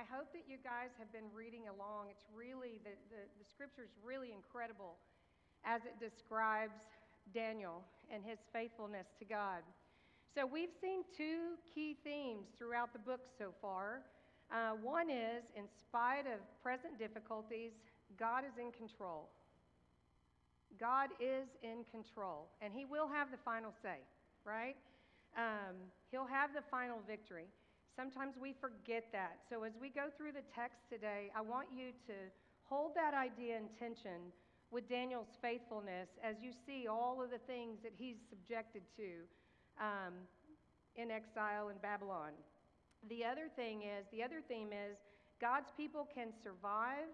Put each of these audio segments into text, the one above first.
I hope that you guys have been reading along. It's really, the, the, the scripture is really incredible as it describes Daniel and his faithfulness to God. So we've seen two key themes throughout the book so far. Uh, one is, in spite of present difficulties, God is in control. God is in control, and He will have the final say, right? Um, he'll have the final victory. Sometimes we forget that. So as we go through the text today, I want you to hold that idea in tension with Daniel's faithfulness as you see all of the things that he's subjected to um, in exile in Babylon. The other thing is, the other theme is, God's people can survive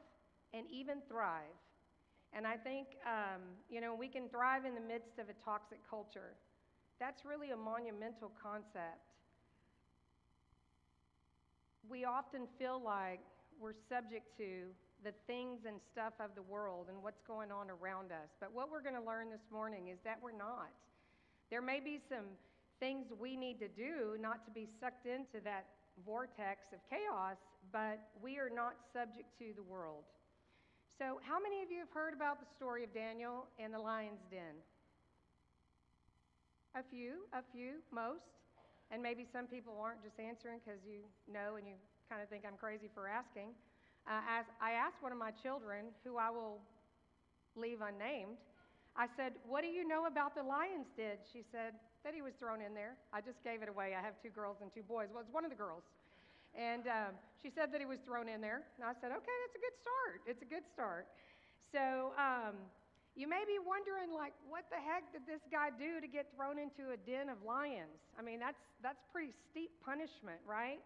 and even thrive. And I think, um, you know, we can thrive in the midst of a toxic culture. That's really a monumental concept. We often feel like we're subject to the things and stuff of the world and what's going on around us. But what we're going to learn this morning is that we're not. There may be some things we need to do not to be sucked into that vortex of chaos, but we are not subject to the world. So, how many of you have heard about the story of Daniel and the lion's den? A few, a few, most. And maybe some people aren't just answering because you know and you kind of think I'm crazy for asking. Uh, as I asked one of my children, who I will leave unnamed, I said, What do you know about the lion's did? She said, That he was thrown in there. I just gave it away. I have two girls and two boys. Well, it's one of the girls. And um, she said that he was thrown in there. And I said, Okay, that's a good start. It's a good start. So um, you may be wondering, like, what the heck did this guy do to get thrown into a den of lions? I mean, that's, that's pretty steep punishment, right?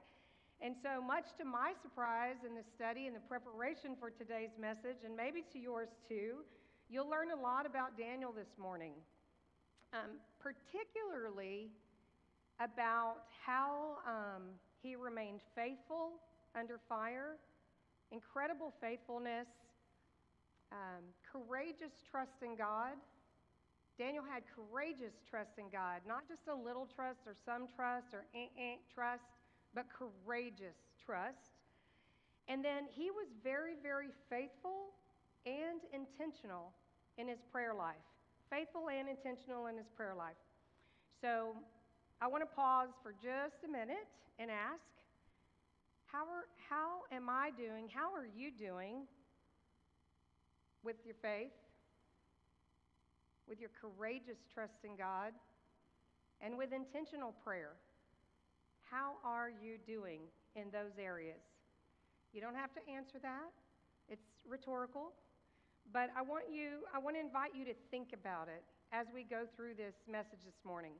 And so, much to my surprise in the study and the preparation for today's message, and maybe to yours too, you'll learn a lot about Daniel this morning, um, particularly about how um, he remained faithful under fire, incredible faithfulness, um, courageous trust in God. Daniel had courageous trust in God, not just a little trust or some trust or eh, eh, trust but courageous trust. And then he was very, very faithful and intentional in his prayer life. Faithful and intentional in his prayer life. So I want to pause for just a minute and ask how, are, how am I doing? How are you doing with your faith, with your courageous trust in God, and with intentional prayer? How are you doing in those areas? You don't have to answer that. It's rhetorical. But I want you I want to invite you to think about it as we go through this message this morning.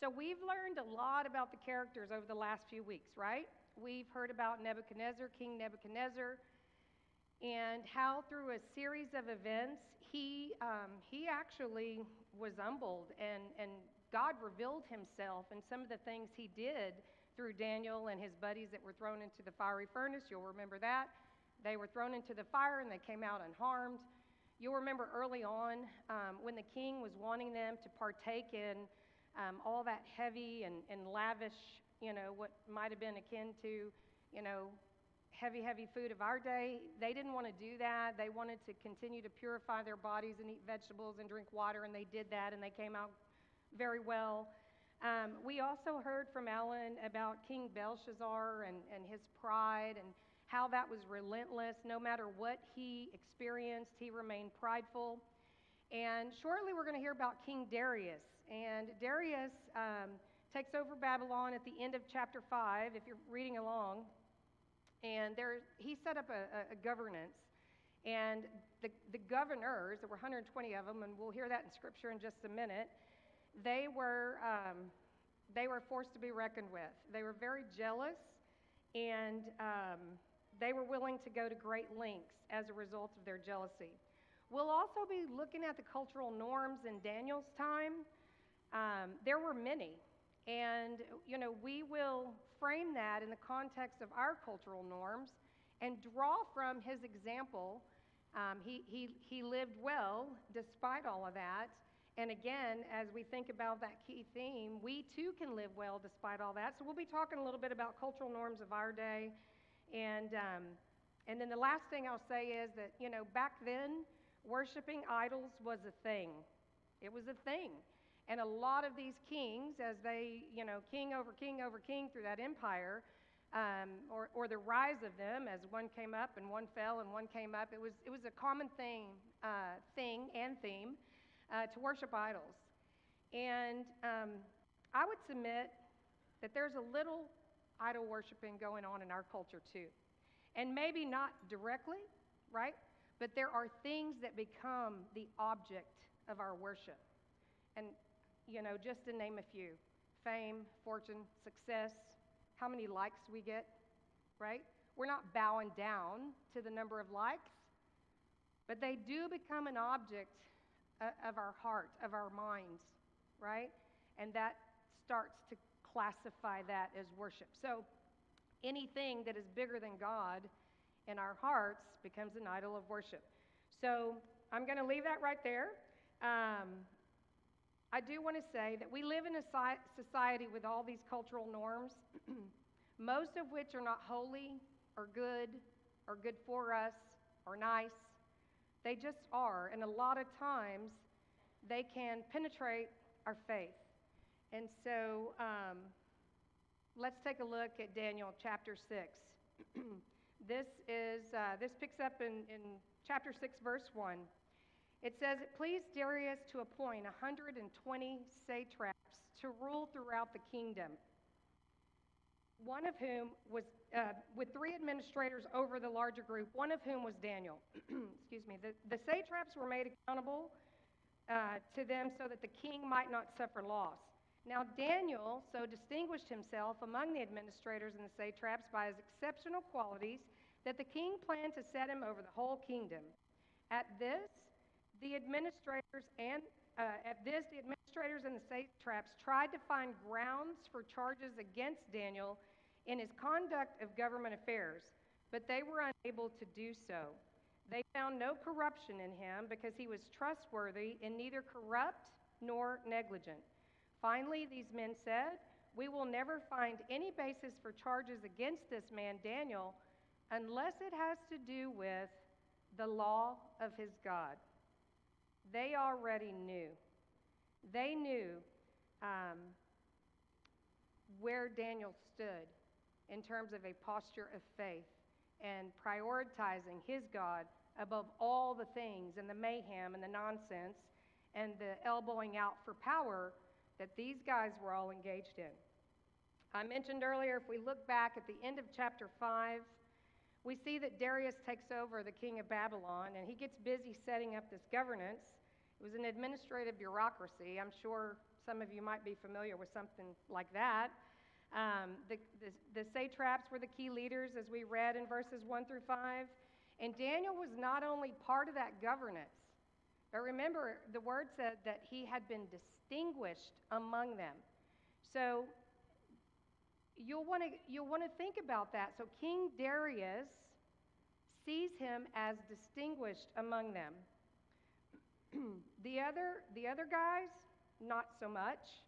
So we've learned a lot about the characters over the last few weeks, right? We've heard about Nebuchadnezzar, King Nebuchadnezzar, and how through a series of events he um, he actually was humbled and and God revealed himself and some of the things he did through Daniel and his buddies that were thrown into the fiery furnace. You'll remember that. They were thrown into the fire and they came out unharmed. You'll remember early on um, when the king was wanting them to partake in um, all that heavy and, and lavish, you know, what might have been akin to, you know, heavy, heavy food of our day. They didn't want to do that. They wanted to continue to purify their bodies and eat vegetables and drink water, and they did that, and they came out very well. Um, we also heard from Ellen about King Belshazzar and, and his pride and how that was relentless. No matter what he experienced, he remained prideful. And shortly, we're going to hear about King Darius. And Darius um, takes over Babylon at the end of chapter 5, if you're reading along. And there, he set up a, a governance. And the, the governors, there were 120 of them, and we'll hear that in scripture in just a minute they were, um, they were forced to be reckoned with. They were very jealous, and um, they were willing to go to great lengths as a result of their jealousy. We'll also be looking at the cultural norms in Daniel's time. Um, there were many, and you know we will frame that in the context of our cultural norms and draw from his example. Um, he, he, he lived well despite all of that, and again, as we think about that key theme, we too can live well despite all that. So we'll be talking a little bit about cultural norms of our day And, um, and then the last thing I'll say is that, you know, back then, worshiping idols was a thing. It was a thing. And a lot of these kings, as they, you know, king over king over king through that empire, um, or, or the rise of them as one came up and one fell and one came up, it was, it was a common thing, uh, thing and theme uh, to worship idols. And um, I would submit that there's a little idol worshiping going on in our culture too. And maybe not directly, right? But there are things that become the object of our worship. And, you know, just to name a few fame, fortune, success, how many likes we get, right? We're not bowing down to the number of likes, but they do become an object of our heart, of our minds, right? And that starts to classify that as worship. So anything that is bigger than God in our hearts becomes an idol of worship. So I'm going to leave that right there. Um, I do want to say that we live in a society with all these cultural norms, most of which are not holy or good or good for us or nice. They just are. And a lot of times they can penetrate our faith. And so um, let's take a look at Daniel chapter 6. this, is, uh, this picks up in, in chapter 6, verse 1. It says, It pleased Darius to appoint 120 satraps to rule throughout the kingdom, one of whom was, uh, with three administrators over the larger group, one of whom was Daniel. Excuse me. The, the satraps were made accountable uh, to them so that the king might not suffer loss. Now, Daniel so distinguished himself among the administrators and the satraps by his exceptional qualities that the king planned to set him over the whole kingdom. At this, the administrators and uh, at this, the administrators and the satraps tried to find grounds for charges against Daniel in his conduct of government affairs, but they were unable to do so. They found no corruption in him because he was trustworthy and neither corrupt nor negligent. Finally, these men said, We will never find any basis for charges against this man, Daniel, unless it has to do with the law of his God. They already knew. They knew um, where Daniel stood in terms of a posture of faith and prioritizing his God above all the things and the mayhem and the nonsense and the elbowing out for power that these guys were all engaged in. I mentioned earlier, if we look back at the end of chapter 5, we see that Darius takes over the king of Babylon and he gets busy setting up this governance. It was an administrative bureaucracy. I'm sure some of you might be familiar with something like that. Um, the, the, the satraps were the key leaders, as we read in verses 1 through 5. And Daniel was not only part of that governance, but remember, the word said that he had been distinguished among them. So you'll want to you'll want to think about that. So King Darius sees him as distinguished among them. the other the other guys, not so much.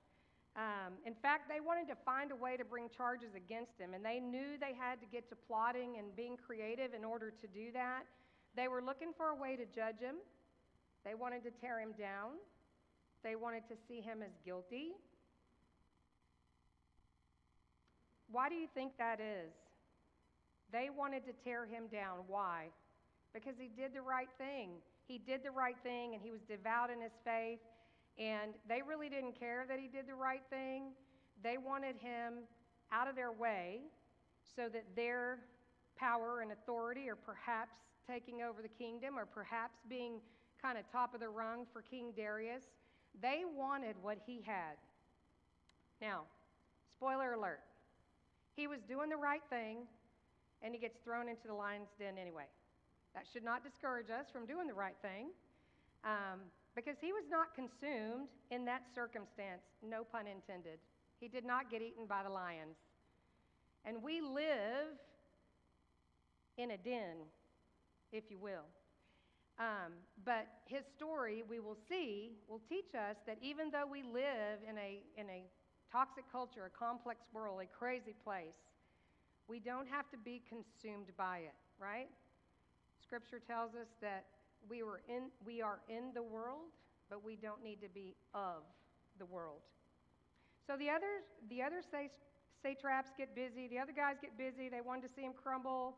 Um, in fact, they wanted to find a way to bring charges against him, and they knew they had to get to plotting and being creative in order to do that. They were looking for a way to judge him. They wanted to tear him down. They wanted to see him as guilty. Why do you think that is? They wanted to tear him down. Why? Because he did the right thing. He did the right thing and he was devout in his faith. And they really didn't care that he did the right thing. They wanted him out of their way so that their power and authority, or perhaps taking over the kingdom, or perhaps being kind of top of the rung for King Darius, they wanted what he had. Now, spoiler alert, he was doing the right thing and he gets thrown into the lion's den anyway. That should not discourage us from doing the right thing um, because he was not consumed in that circumstance, no pun intended. He did not get eaten by the lions. And we live in a den, if you will. Um, but his story, we will see, will teach us that even though we live in a, in a toxic culture, a complex world, a crazy place, We don't have to be consumed by it, right? Scripture tells us that we, were in, we are in the world, but we don't need to be of the world. So the others, the other say, satraps get busy, the other guys get busy, they wanted to see him crumble.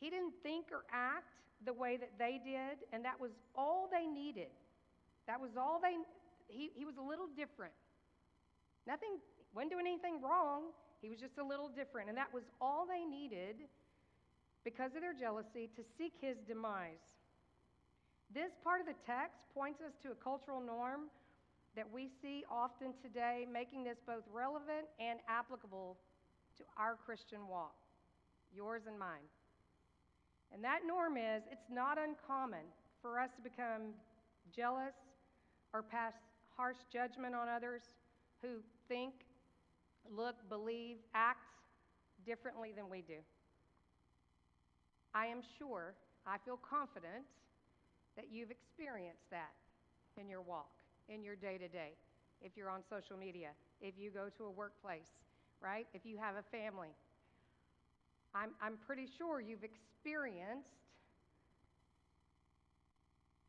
He didn't think or act the way that they did, and that was all they needed. That was all they, he, he was a little different. Nothing, wasn't doing anything wrong. He was just a little different. And that was all they needed because of their jealousy to seek his demise. This part of the text points us to a cultural norm that we see often today, making this both relevant and applicable to our Christian walk, yours and mine. And that norm is it's not uncommon for us to become jealous or pass harsh judgment on others who think, look, believe, act differently than we do. I am sure, I feel confident that you've experienced that in your walk, in your day to day. If you're on social media, if you go to a workplace, right? If you have a family, I'm, I'm pretty sure you've experienced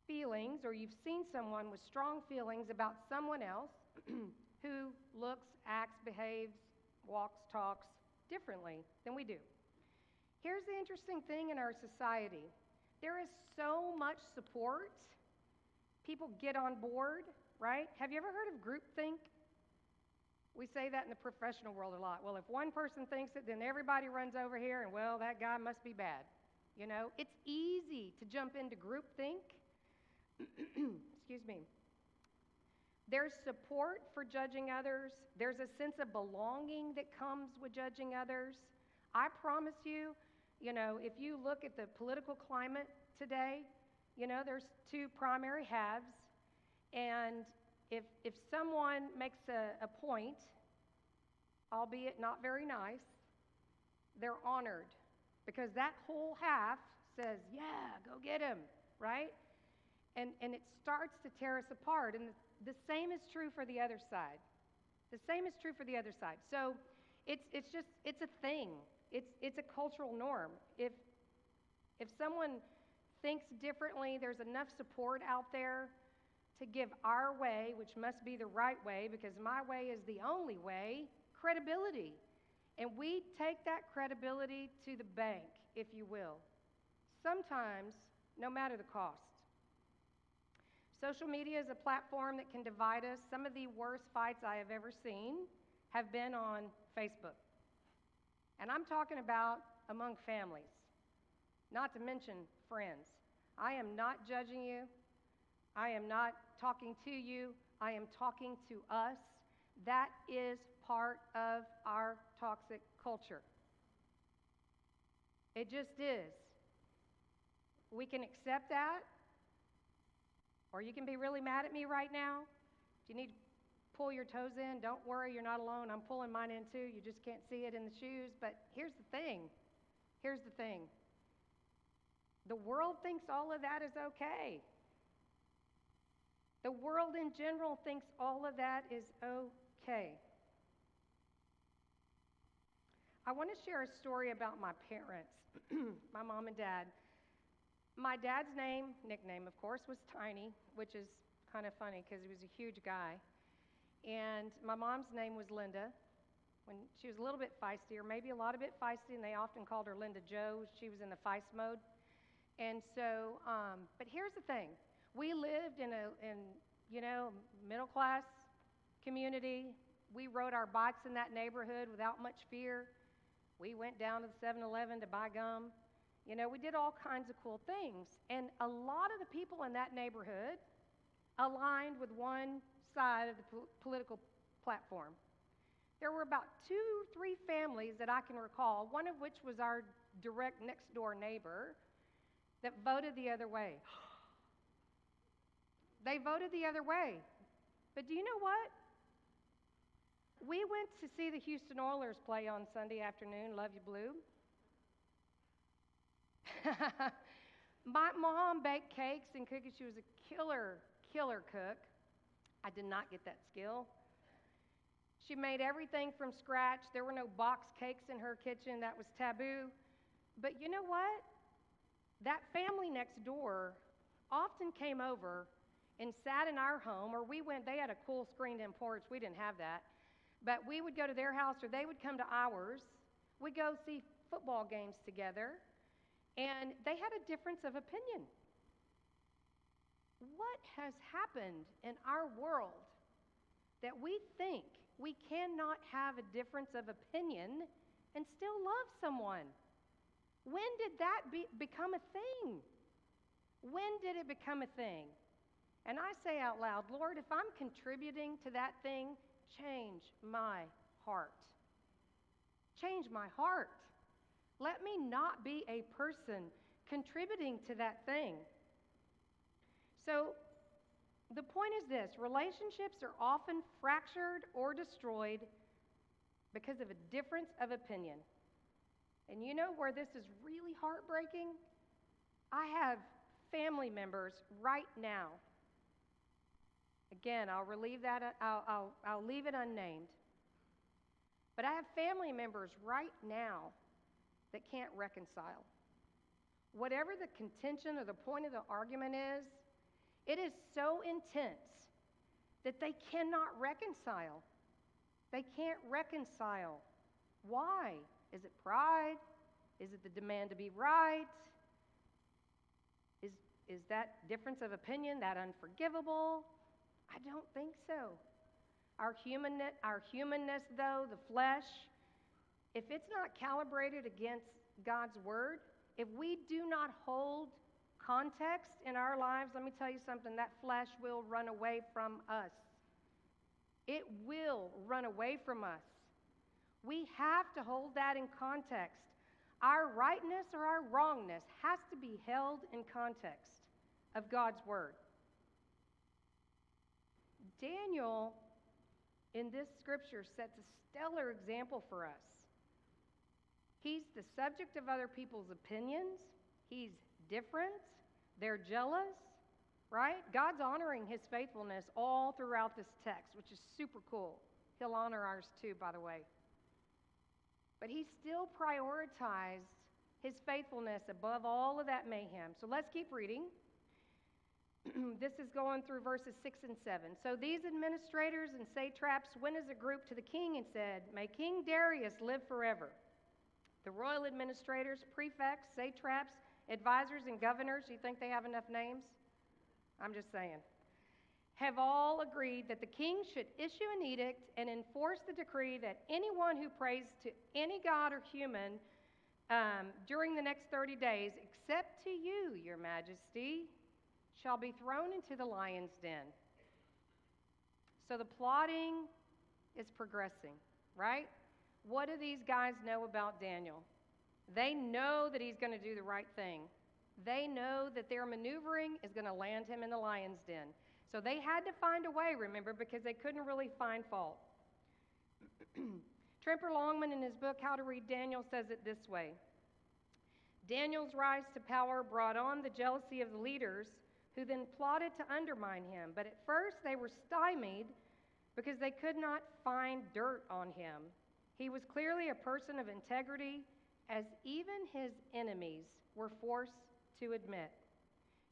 feelings or you've seen someone with strong feelings about someone else who looks, acts, behaves, walks, talks differently than we do. Here's the interesting thing in our society there is so much support. People get on board, right? Have you ever heard of groupthink? We say that in the professional world a lot. Well, if one person thinks it, then everybody runs over here, and well, that guy must be bad. You know, it's easy to jump into groupthink. Excuse me. There's support for judging others. There's a sense of belonging that comes with judging others. I promise you, you know, if you look at the political climate today, you know, there's two primary halves. And if, if someone makes a, a point, albeit not very nice, they're honored because that whole half says, Yeah, go get him, right? And, and it starts to tear us apart. And the, the same is true for the other side. The same is true for the other side. So it's, it's just, it's a thing. It's, it's a cultural norm. If, if someone thinks differently, there's enough support out there to give our way, which must be the right way, because my way is the only way, credibility. And we take that credibility to the bank, if you will. Sometimes, no matter the cost. Social media is a platform that can divide us. Some of the worst fights I have ever seen have been on Facebook. And I'm talking about among families, not to mention friends. I am not judging you. I am not talking to you, I am talking to us. That is part of our toxic culture. It just is. We can accept that, or you can be really mad at me right now. If you need pull your toes in, don't worry, you're not alone. I'm pulling mine in too. You just can't see it in the shoes. But here's the thing here's the thing the world thinks all of that is okay. The world in general thinks all of that is okay. I want to share a story about my parents, my mom and dad. My dad's name, nickname, of course, was Tiny, which is kind of funny because he was a huge guy. And my mom's name was Linda. When she was a little bit feisty, or maybe a lot of bit feisty, and they often called her Linda Joe. She was in the feist mode. And so, um, but here's the thing we lived in a, in, you know, middle class community. We rode our bikes in that neighborhood without much fear. We went down to the 7 Eleven to buy gum. You know, we did all kinds of cool things. And a lot of the people in that neighborhood aligned with one side of the po- political platform. There were about two, three families that I can recall, one of which was our direct next door neighbor, that voted the other way. They voted the other way. But do you know what? We went to see the Houston Oilers play on Sunday afternoon. Love you, Blue. My mom baked cakes and cookies. She was a killer, killer cook. I did not get that skill. She made everything from scratch. There were no box cakes in her kitchen, that was taboo. But you know what? That family next door often came over and sat in our home, or we went, they had a cool screened in porch. We didn't have that. But we would go to their house, or they would come to ours. We'd go see football games together, and they had a difference of opinion. What has happened in our world that we think we cannot have a difference of opinion and still love someone? When did that be, become a thing? When did it become a thing? And I say out loud, Lord, if I'm contributing to that thing, change my heart. Change my heart. Let me not be a person contributing to that thing. So, the point is this relationships are often fractured or destroyed because of a difference of opinion. And you know where this is really heartbreaking? I have family members right now. Again, I'll, relieve that, uh, I'll, I'll, I'll leave it unnamed. But I have family members right now that can't reconcile. Whatever the contention or the point of the argument is, it is so intense that they cannot reconcile. They can't reconcile. Why? Is it pride? Is it the demand to be right? Is, is that difference of opinion that unforgivable? I don't think so. Our humanness, our humanness, though, the flesh, if it's not calibrated against God's word, if we do not hold context in our lives, let me tell you something that flesh will run away from us. It will run away from us. We have to hold that in context. Our rightness or our wrongness has to be held in context of God's word. Daniel, in this scripture, sets a stellar example for us. He's the subject of other people's opinions, he's different, they're jealous, right? God's honoring his faithfulness all throughout this text, which is super cool. He'll honor ours too, by the way. But he still prioritized his faithfulness above all of that mayhem. So let's keep reading. this is going through verses 6 and 7. So these administrators and satraps went as a group to the king and said, May King Darius live forever. The royal administrators, prefects, satraps, advisors, and governors, you think they have enough names? I'm just saying. Have all agreed that the king should issue an edict and enforce the decree that anyone who prays to any god or human um, during the next 30 days, except to you, your majesty, shall be thrown into the lion's den. So the plotting is progressing, right? What do these guys know about Daniel? They know that he's going to do the right thing. They know that their maneuvering is going to land him in the lion's den. So they had to find a way, remember, because they couldn't really find fault. Tremper Longman, in his book How to Read Daniel, says it this way Daniel's rise to power brought on the jealousy of the leaders who then plotted to undermine him. But at first, they were stymied because they could not find dirt on him. He was clearly a person of integrity, as even his enemies were forced to admit.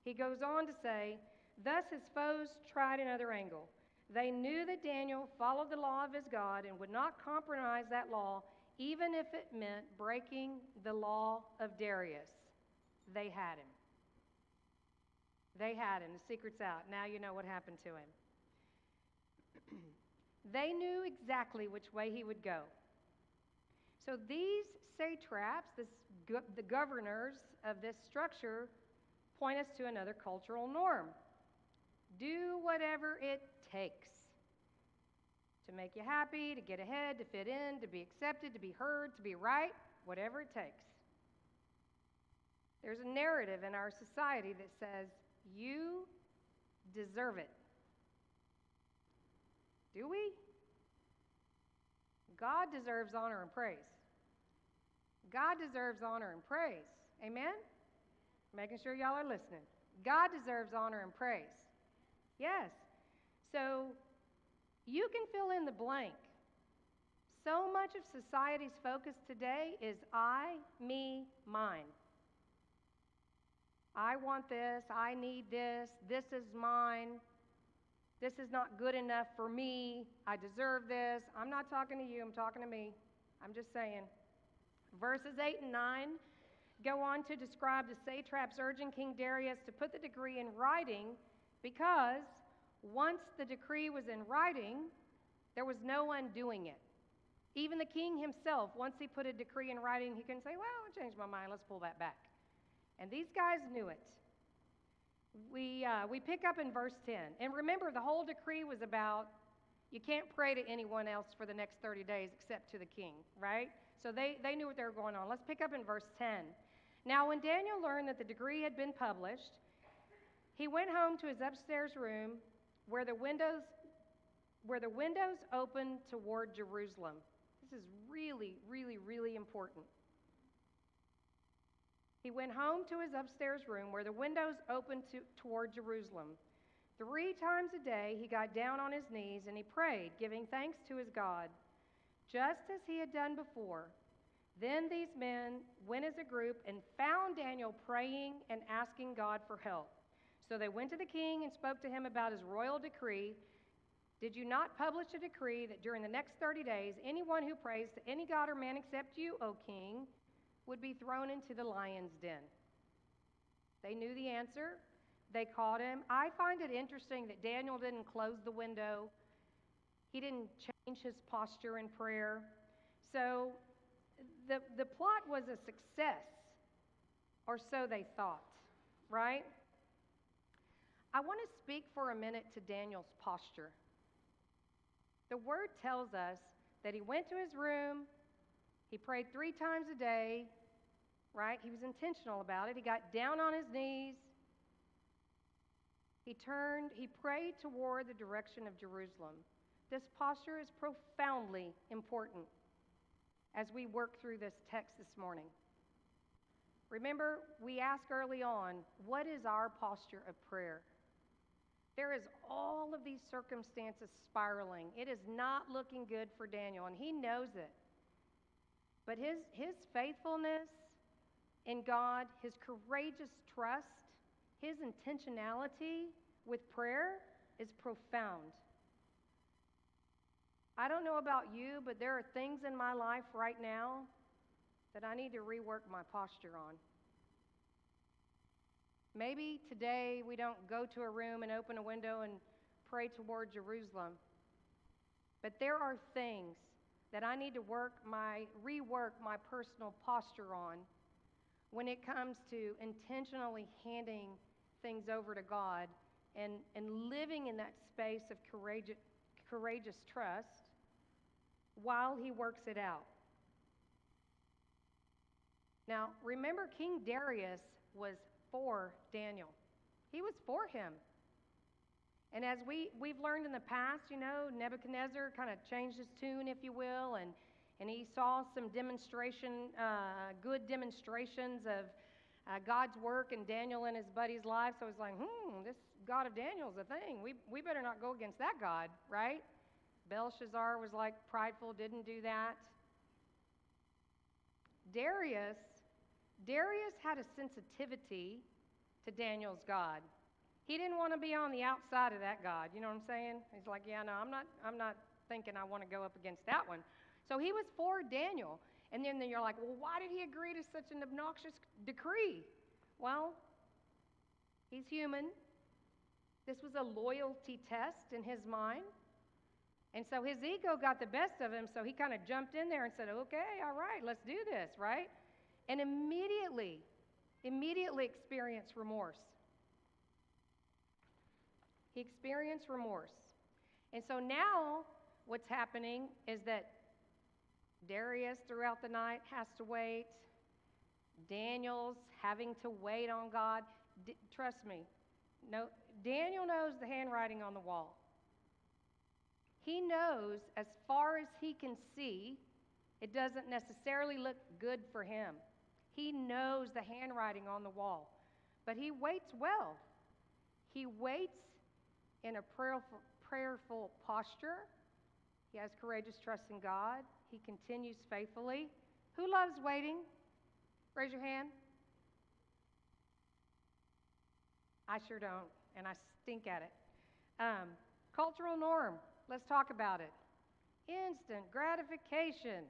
He goes on to say, Thus his foes tried another angle. They knew that Daniel followed the law of his God and would not compromise that law, even if it meant breaking the law of Darius. They had him. They had him. The secret's out. Now you know what happened to him. they knew exactly which way he would go. So these satraps, this, the governors of this structure, point us to another cultural norm. Do whatever it takes to make you happy, to get ahead, to fit in, to be accepted, to be heard, to be right, whatever it takes. There's a narrative in our society that says, you deserve it. Do we? God deserves honor and praise. God deserves honor and praise. Amen? Making sure y'all are listening. God deserves honor and praise. Yes. So you can fill in the blank So much of society's focus today is I, me, mine. I want this, I need this, this is mine, this is not good enough for me, I deserve this. I'm not talking to you, I'm talking to me. I'm just saying. Verses 8 and 9 go on to describe the satraps urging King Darius to put the decree in writing because once the decree was in writing, there was no undoing it. Even the king himself, once he put a decree in writing, he can say, Well, I changed my mind, let's pull that back. And these guys knew it. We, uh, we pick up in verse 10. And remember, the whole decree was about you can't pray to anyone else for the next 30 days except to the king, right? So they, they knew what they were going on. Let's pick up in verse 10. Now, when Daniel learned that the decree had been published, he went home to his upstairs room where the windows where the windows opened toward Jerusalem. This is really, really, really important. He went home to his upstairs room where the windows opened to, toward Jerusalem. Three times a day he got down on his knees and he prayed, giving thanks to his God, just as he had done before. Then these men went as a group and found Daniel praying and asking God for help. So they went to the king and spoke to him about his royal decree. Did you not publish a decree that during the next 30 days, anyone who prays to any god or man except you, O king, would be thrown into the lion's den. They knew the answer. They caught him. I find it interesting that Daniel didn't close the window, he didn't change his posture in prayer. So the, the plot was a success, or so they thought, right? I want to speak for a minute to Daniel's posture. The word tells us that he went to his room, he prayed three times a day, right? He was intentional about it. He got down on his knees. He turned, he prayed toward the direction of Jerusalem. This posture is profoundly important as we work through this text this morning. Remember, we asked early on, what is our posture of prayer? There is all of these circumstances spiraling. It is not looking good for Daniel, and he knows it. But his, his faithfulness in God, his courageous trust, his intentionality with prayer is profound. I don't know about you, but there are things in my life right now that I need to rework my posture on. Maybe today we don't go to a room and open a window and pray toward Jerusalem. But there are things that I need to work my rework my personal posture on when it comes to intentionally handing things over to God and, and living in that space of courageous, courageous trust while He works it out. Now, remember, King Darius was for Daniel, he was for him. And as we, we've learned in the past, you know, Nebuchadnezzar kind of changed his tune, if you will, and, and he saw some demonstration, uh, good demonstrations of uh, God's work in Daniel and his buddy's life. So he's like, hmm, this God of Daniel's a thing. We, we better not go against that God, right? Belshazzar was like prideful, didn't do that. Darius, Darius had a sensitivity to Daniel's God. He didn't want to be on the outside of that God. You know what I'm saying? He's like, yeah, no, I'm not, I'm not thinking I want to go up against that one. So he was for Daniel. And then, then you're like, well, why did he agree to such an obnoxious decree? Well, he's human. This was a loyalty test in his mind. And so his ego got the best of him, so he kind of jumped in there and said, okay, all right, let's do this, right? And immediately, immediately experienced remorse. He experienced remorse. And so now what's happening is that Darius throughout the night has to wait. Daniel's having to wait on God. D- trust me, no, Daniel knows the handwriting on the wall. He knows as far as he can see, it doesn't necessarily look good for him. He knows the handwriting on the wall, but he waits well. He waits in a prayerful, prayerful posture. He has courageous trust in God. He continues faithfully. Who loves waiting? Raise your hand. I sure don't, and I stink at it. Um, cultural norm. Let's talk about it. Instant gratification.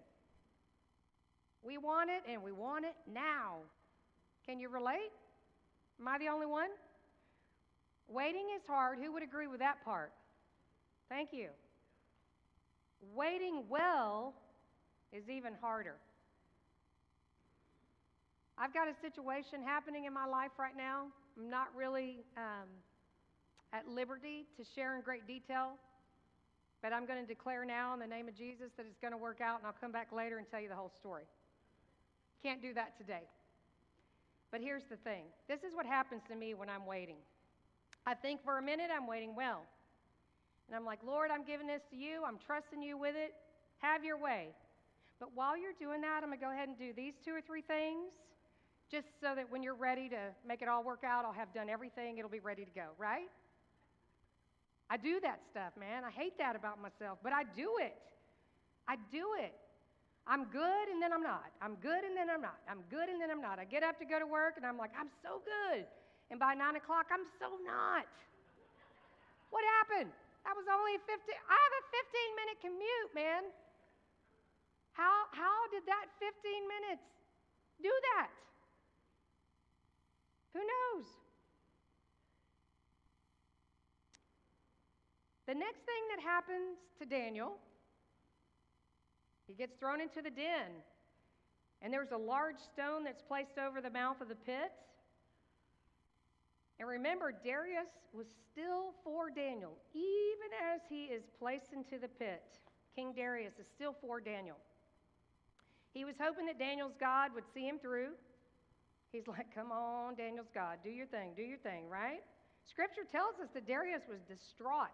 We want it and we want it now. Can you relate? Am I the only one? Waiting is hard. Who would agree with that part? Thank you. Waiting well is even harder. I've got a situation happening in my life right now. I'm not really um, at liberty to share in great detail, but I'm going to declare now in the name of Jesus that it's going to work out, and I'll come back later and tell you the whole story. Can't do that today. But here's the thing this is what happens to me when I'm waiting. I think for a minute I'm waiting well. And I'm like, Lord, I'm giving this to you. I'm trusting you with it. Have your way. But while you're doing that, I'm going to go ahead and do these two or three things just so that when you're ready to make it all work out, I'll have done everything. It'll be ready to go, right? I do that stuff, man. I hate that about myself, but I do it. I do it. I'm good and then I'm not. I'm good and then I'm not. I'm good and then I'm not. I get up to go to work and I'm like, I'm so good. And by nine o'clock, I'm so not. What happened? That was only 15. I have a 15 minute commute, man. How, how did that 15 minutes do that? Who knows? The next thing that happens to Daniel he gets thrown into the den, and there's a large stone that's placed over the mouth of the pit. And remember, Darius was still for Daniel, even as he is placed into the pit. King Darius is still for Daniel. He was hoping that Daniel's God would see him through. He's like, Come on, Daniel's God, do your thing, do your thing, right? Scripture tells us that Darius was distraught,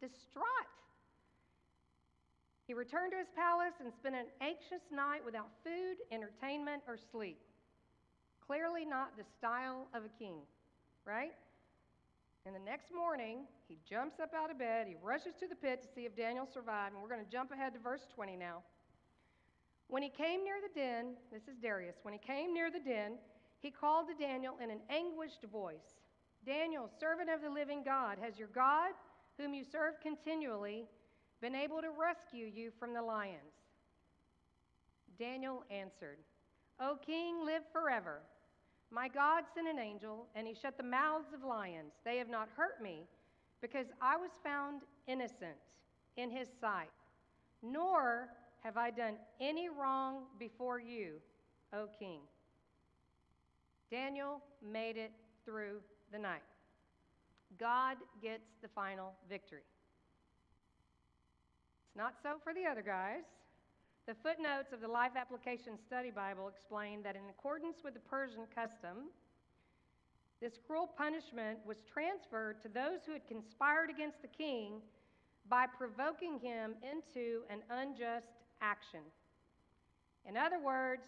distraught. He returned to his palace and spent an anxious night without food, entertainment, or sleep. Clearly, not the style of a king, right? And the next morning, he jumps up out of bed, he rushes to the pit to see if Daniel survived, and we're going to jump ahead to verse 20 now. When he came near the den, this is Darius, when he came near the den, he called to Daniel in an anguished voice Daniel, servant of the living God, has your God, whom you serve continually, been able to rescue you from the lions? Daniel answered, O king, live forever. My God sent an angel, and he shut the mouths of lions. They have not hurt me, because I was found innocent in his sight. Nor have I done any wrong before you, O king. Daniel made it through the night. God gets the final victory. It's not so for the other guys. The footnotes of the Life Application Study Bible explain that in accordance with the Persian custom, this cruel punishment was transferred to those who had conspired against the king by provoking him into an unjust action. In other words,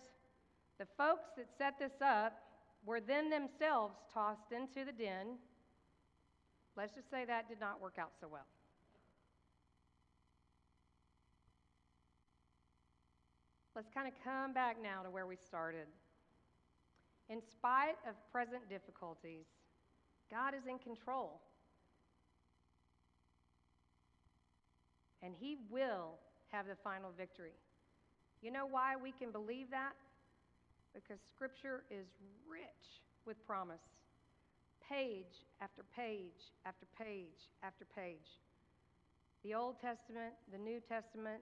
the folks that set this up were then themselves tossed into the den. Let's just say that did not work out so well. Let's kind of come back now to where we started. In spite of present difficulties, God is in control. And He will have the final victory. You know why we can believe that? Because Scripture is rich with promise. Page after page after page after page. The Old Testament, the New Testament,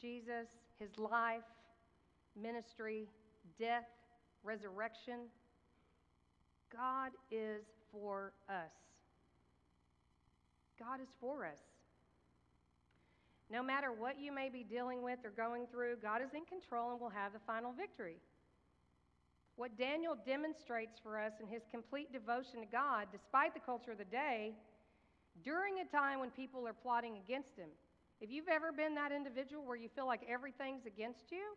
Jesus, his life, ministry, death, resurrection. God is for us. God is for us. No matter what you may be dealing with or going through, God is in control and will have the final victory. What Daniel demonstrates for us in his complete devotion to God, despite the culture of the day, during a time when people are plotting against him. If you've ever been that individual where you feel like everything's against you,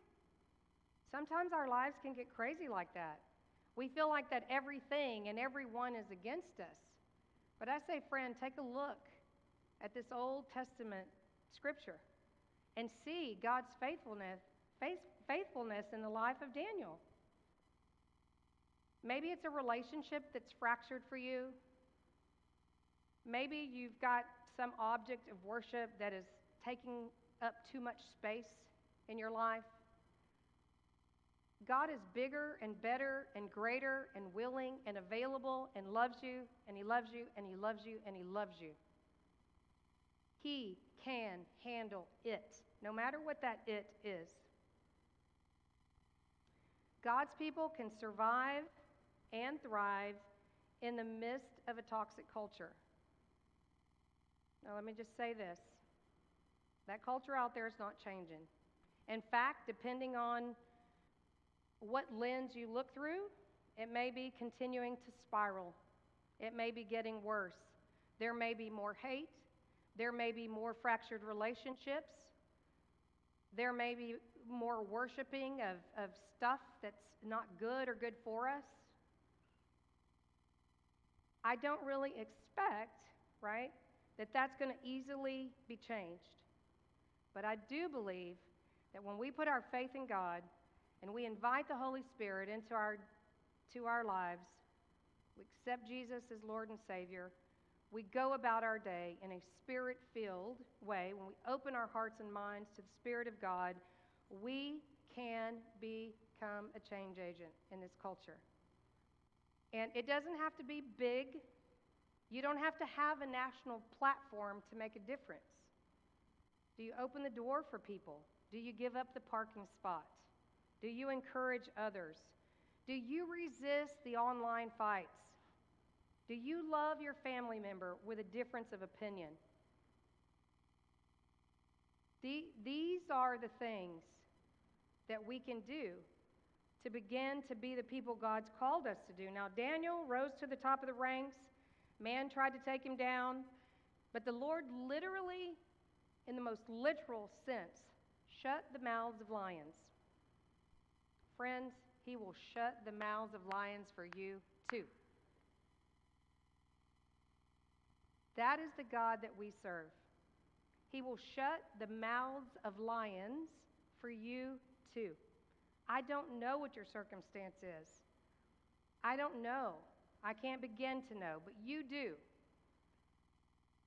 sometimes our lives can get crazy like that. We feel like that everything and everyone is against us. But I say, friend, take a look at this Old Testament scripture and see God's faithfulness, faith, faithfulness in the life of Daniel. Maybe it's a relationship that's fractured for you. Maybe you've got some object of worship that is taking up too much space in your life. God is bigger and better and greater and willing and available and loves you and He loves you and He loves you and He loves you. He can handle it, no matter what that it is. God's people can survive and thrive in the midst of a toxic culture. Now, let me just say this that culture out there is not changing. In fact, depending on what lens you look through, it may be continuing to spiral. It may be getting worse. There may be more hate. There may be more fractured relationships. There may be more worshiping of, of stuff that's not good or good for us. I don't really expect, right, that that's going to easily be changed. But I do believe that when we put our faith in God and we invite the Holy Spirit into our, to our lives, we accept Jesus as Lord and Savior, we go about our day in a spirit filled way, when we open our hearts and minds to the Spirit of God, we can become a change agent in this culture. And it doesn't have to be big. You don't have to have a national platform to make a difference. Do you open the door for people? Do you give up the parking spot? Do you encourage others? Do you resist the online fights? Do you love your family member with a difference of opinion? The, these are the things that we can do to begin to be the people God's called us to do. Now, Daniel rose to the top of the ranks. Man tried to take him down. But the Lord literally, in the most literal sense, shut the mouths of lions. Friends, He will shut the mouths of lions for you too. That is the God that we serve. He will shut the mouths of lions for you too. I don't know what your circumstance is. I don't know. I can't begin to know, but you do.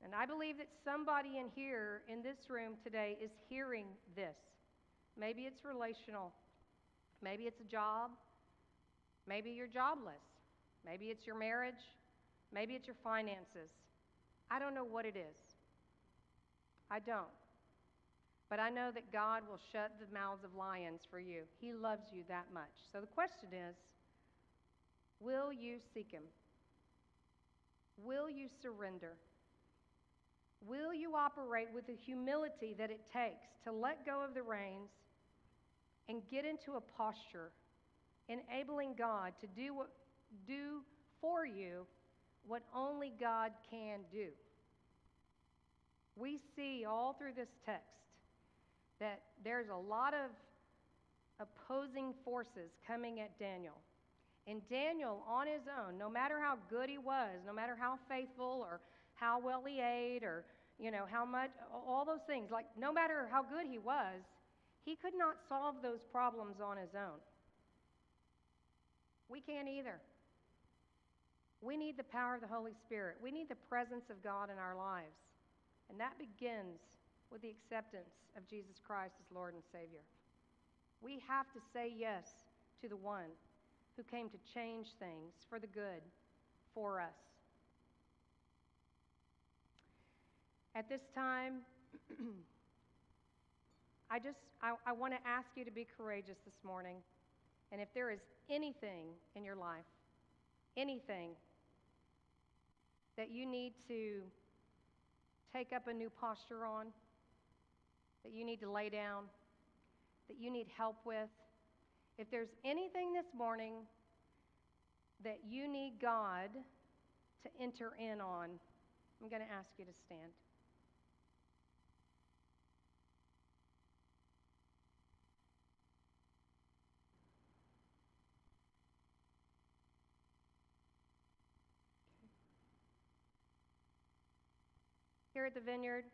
And I believe that somebody in here, in this room today, is hearing this. Maybe it's relational. Maybe it's a job. Maybe you're jobless. Maybe it's your marriage. Maybe it's your finances. I don't know what it is. I don't. But I know that God will shut the mouths of lions for you. He loves you that much. So the question is will you seek Him? Will you surrender? Will you operate with the humility that it takes to let go of the reins and get into a posture enabling God to do, what, do for you what only God can do? We see all through this text that there's a lot of opposing forces coming at Daniel. And Daniel, on his own, no matter how good he was, no matter how faithful or how well he ate or, you know, how much, all those things, like no matter how good he was, he could not solve those problems on his own. We can't either. We need the power of the Holy Spirit. We need the presence of God in our lives. And that begins with the acceptance of Jesus Christ as Lord and Savior. We have to say yes to the one who came to change things for the good for us. At this time, I just I, I want to ask you to be courageous this morning. And if there is anything in your life, anything that you need to take up a new posture on, that you need to lay down, that you need help with, if there's anything this morning that you need God to enter in on, I'm going to ask you to stand. Here at the vineyard,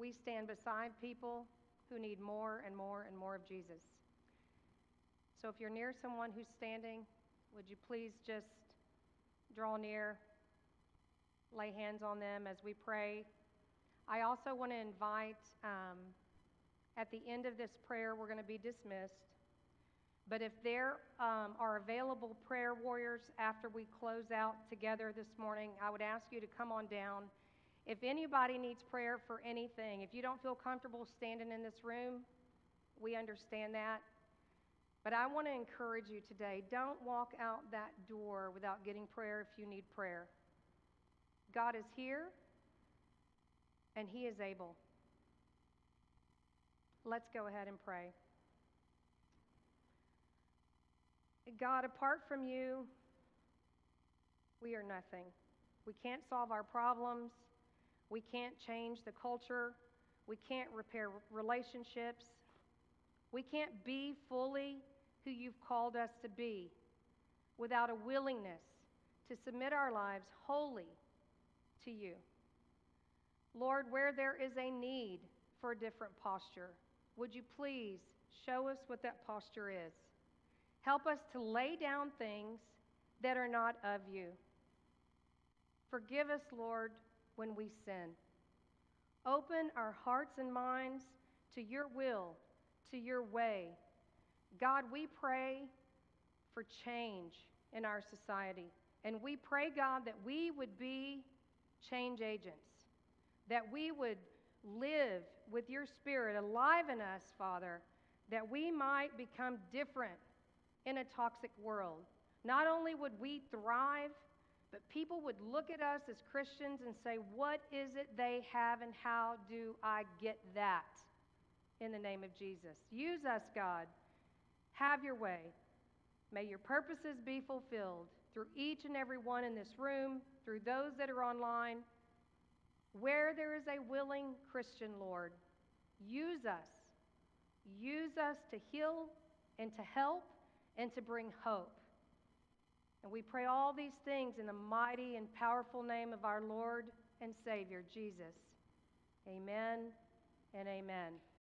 we stand beside people who need more and more and more of Jesus. So if you're near someone who's standing, would you please just draw near, lay hands on them as we pray? I also want to invite, um, at the end of this prayer, we're going to be dismissed. But if there um, are available prayer warriors after we close out together this morning, I would ask you to come on down. If anybody needs prayer for anything, if you don't feel comfortable standing in this room, we understand that. But I want to encourage you today don't walk out that door without getting prayer if you need prayer. God is here and He is able. Let's go ahead and pray. God, apart from you, we are nothing. We can't solve our problems. We can't change the culture. We can't repair relationships. We can't be fully who you've called us to be without a willingness to submit our lives wholly to you. Lord, where there is a need for a different posture, would you please show us what that posture is? Help us to lay down things that are not of you. Forgive us, Lord, when we sin. Open our hearts and minds to your will, to your way. God, we pray for change in our society. And we pray, God, that we would be change agents, that we would live with your spirit alive in us, Father, that we might become different in a toxic world. Not only would we thrive, but people would look at us as Christians and say, What is it they have, and how do I get that? In the name of Jesus. Use us, God. Have your way. May your purposes be fulfilled through each and every one in this room, through those that are online. Where there is a willing Christian, Lord, use us. Use us to heal and to help and to bring hope. And we pray all these things in the mighty and powerful name of our Lord and Savior, Jesus. Amen and amen.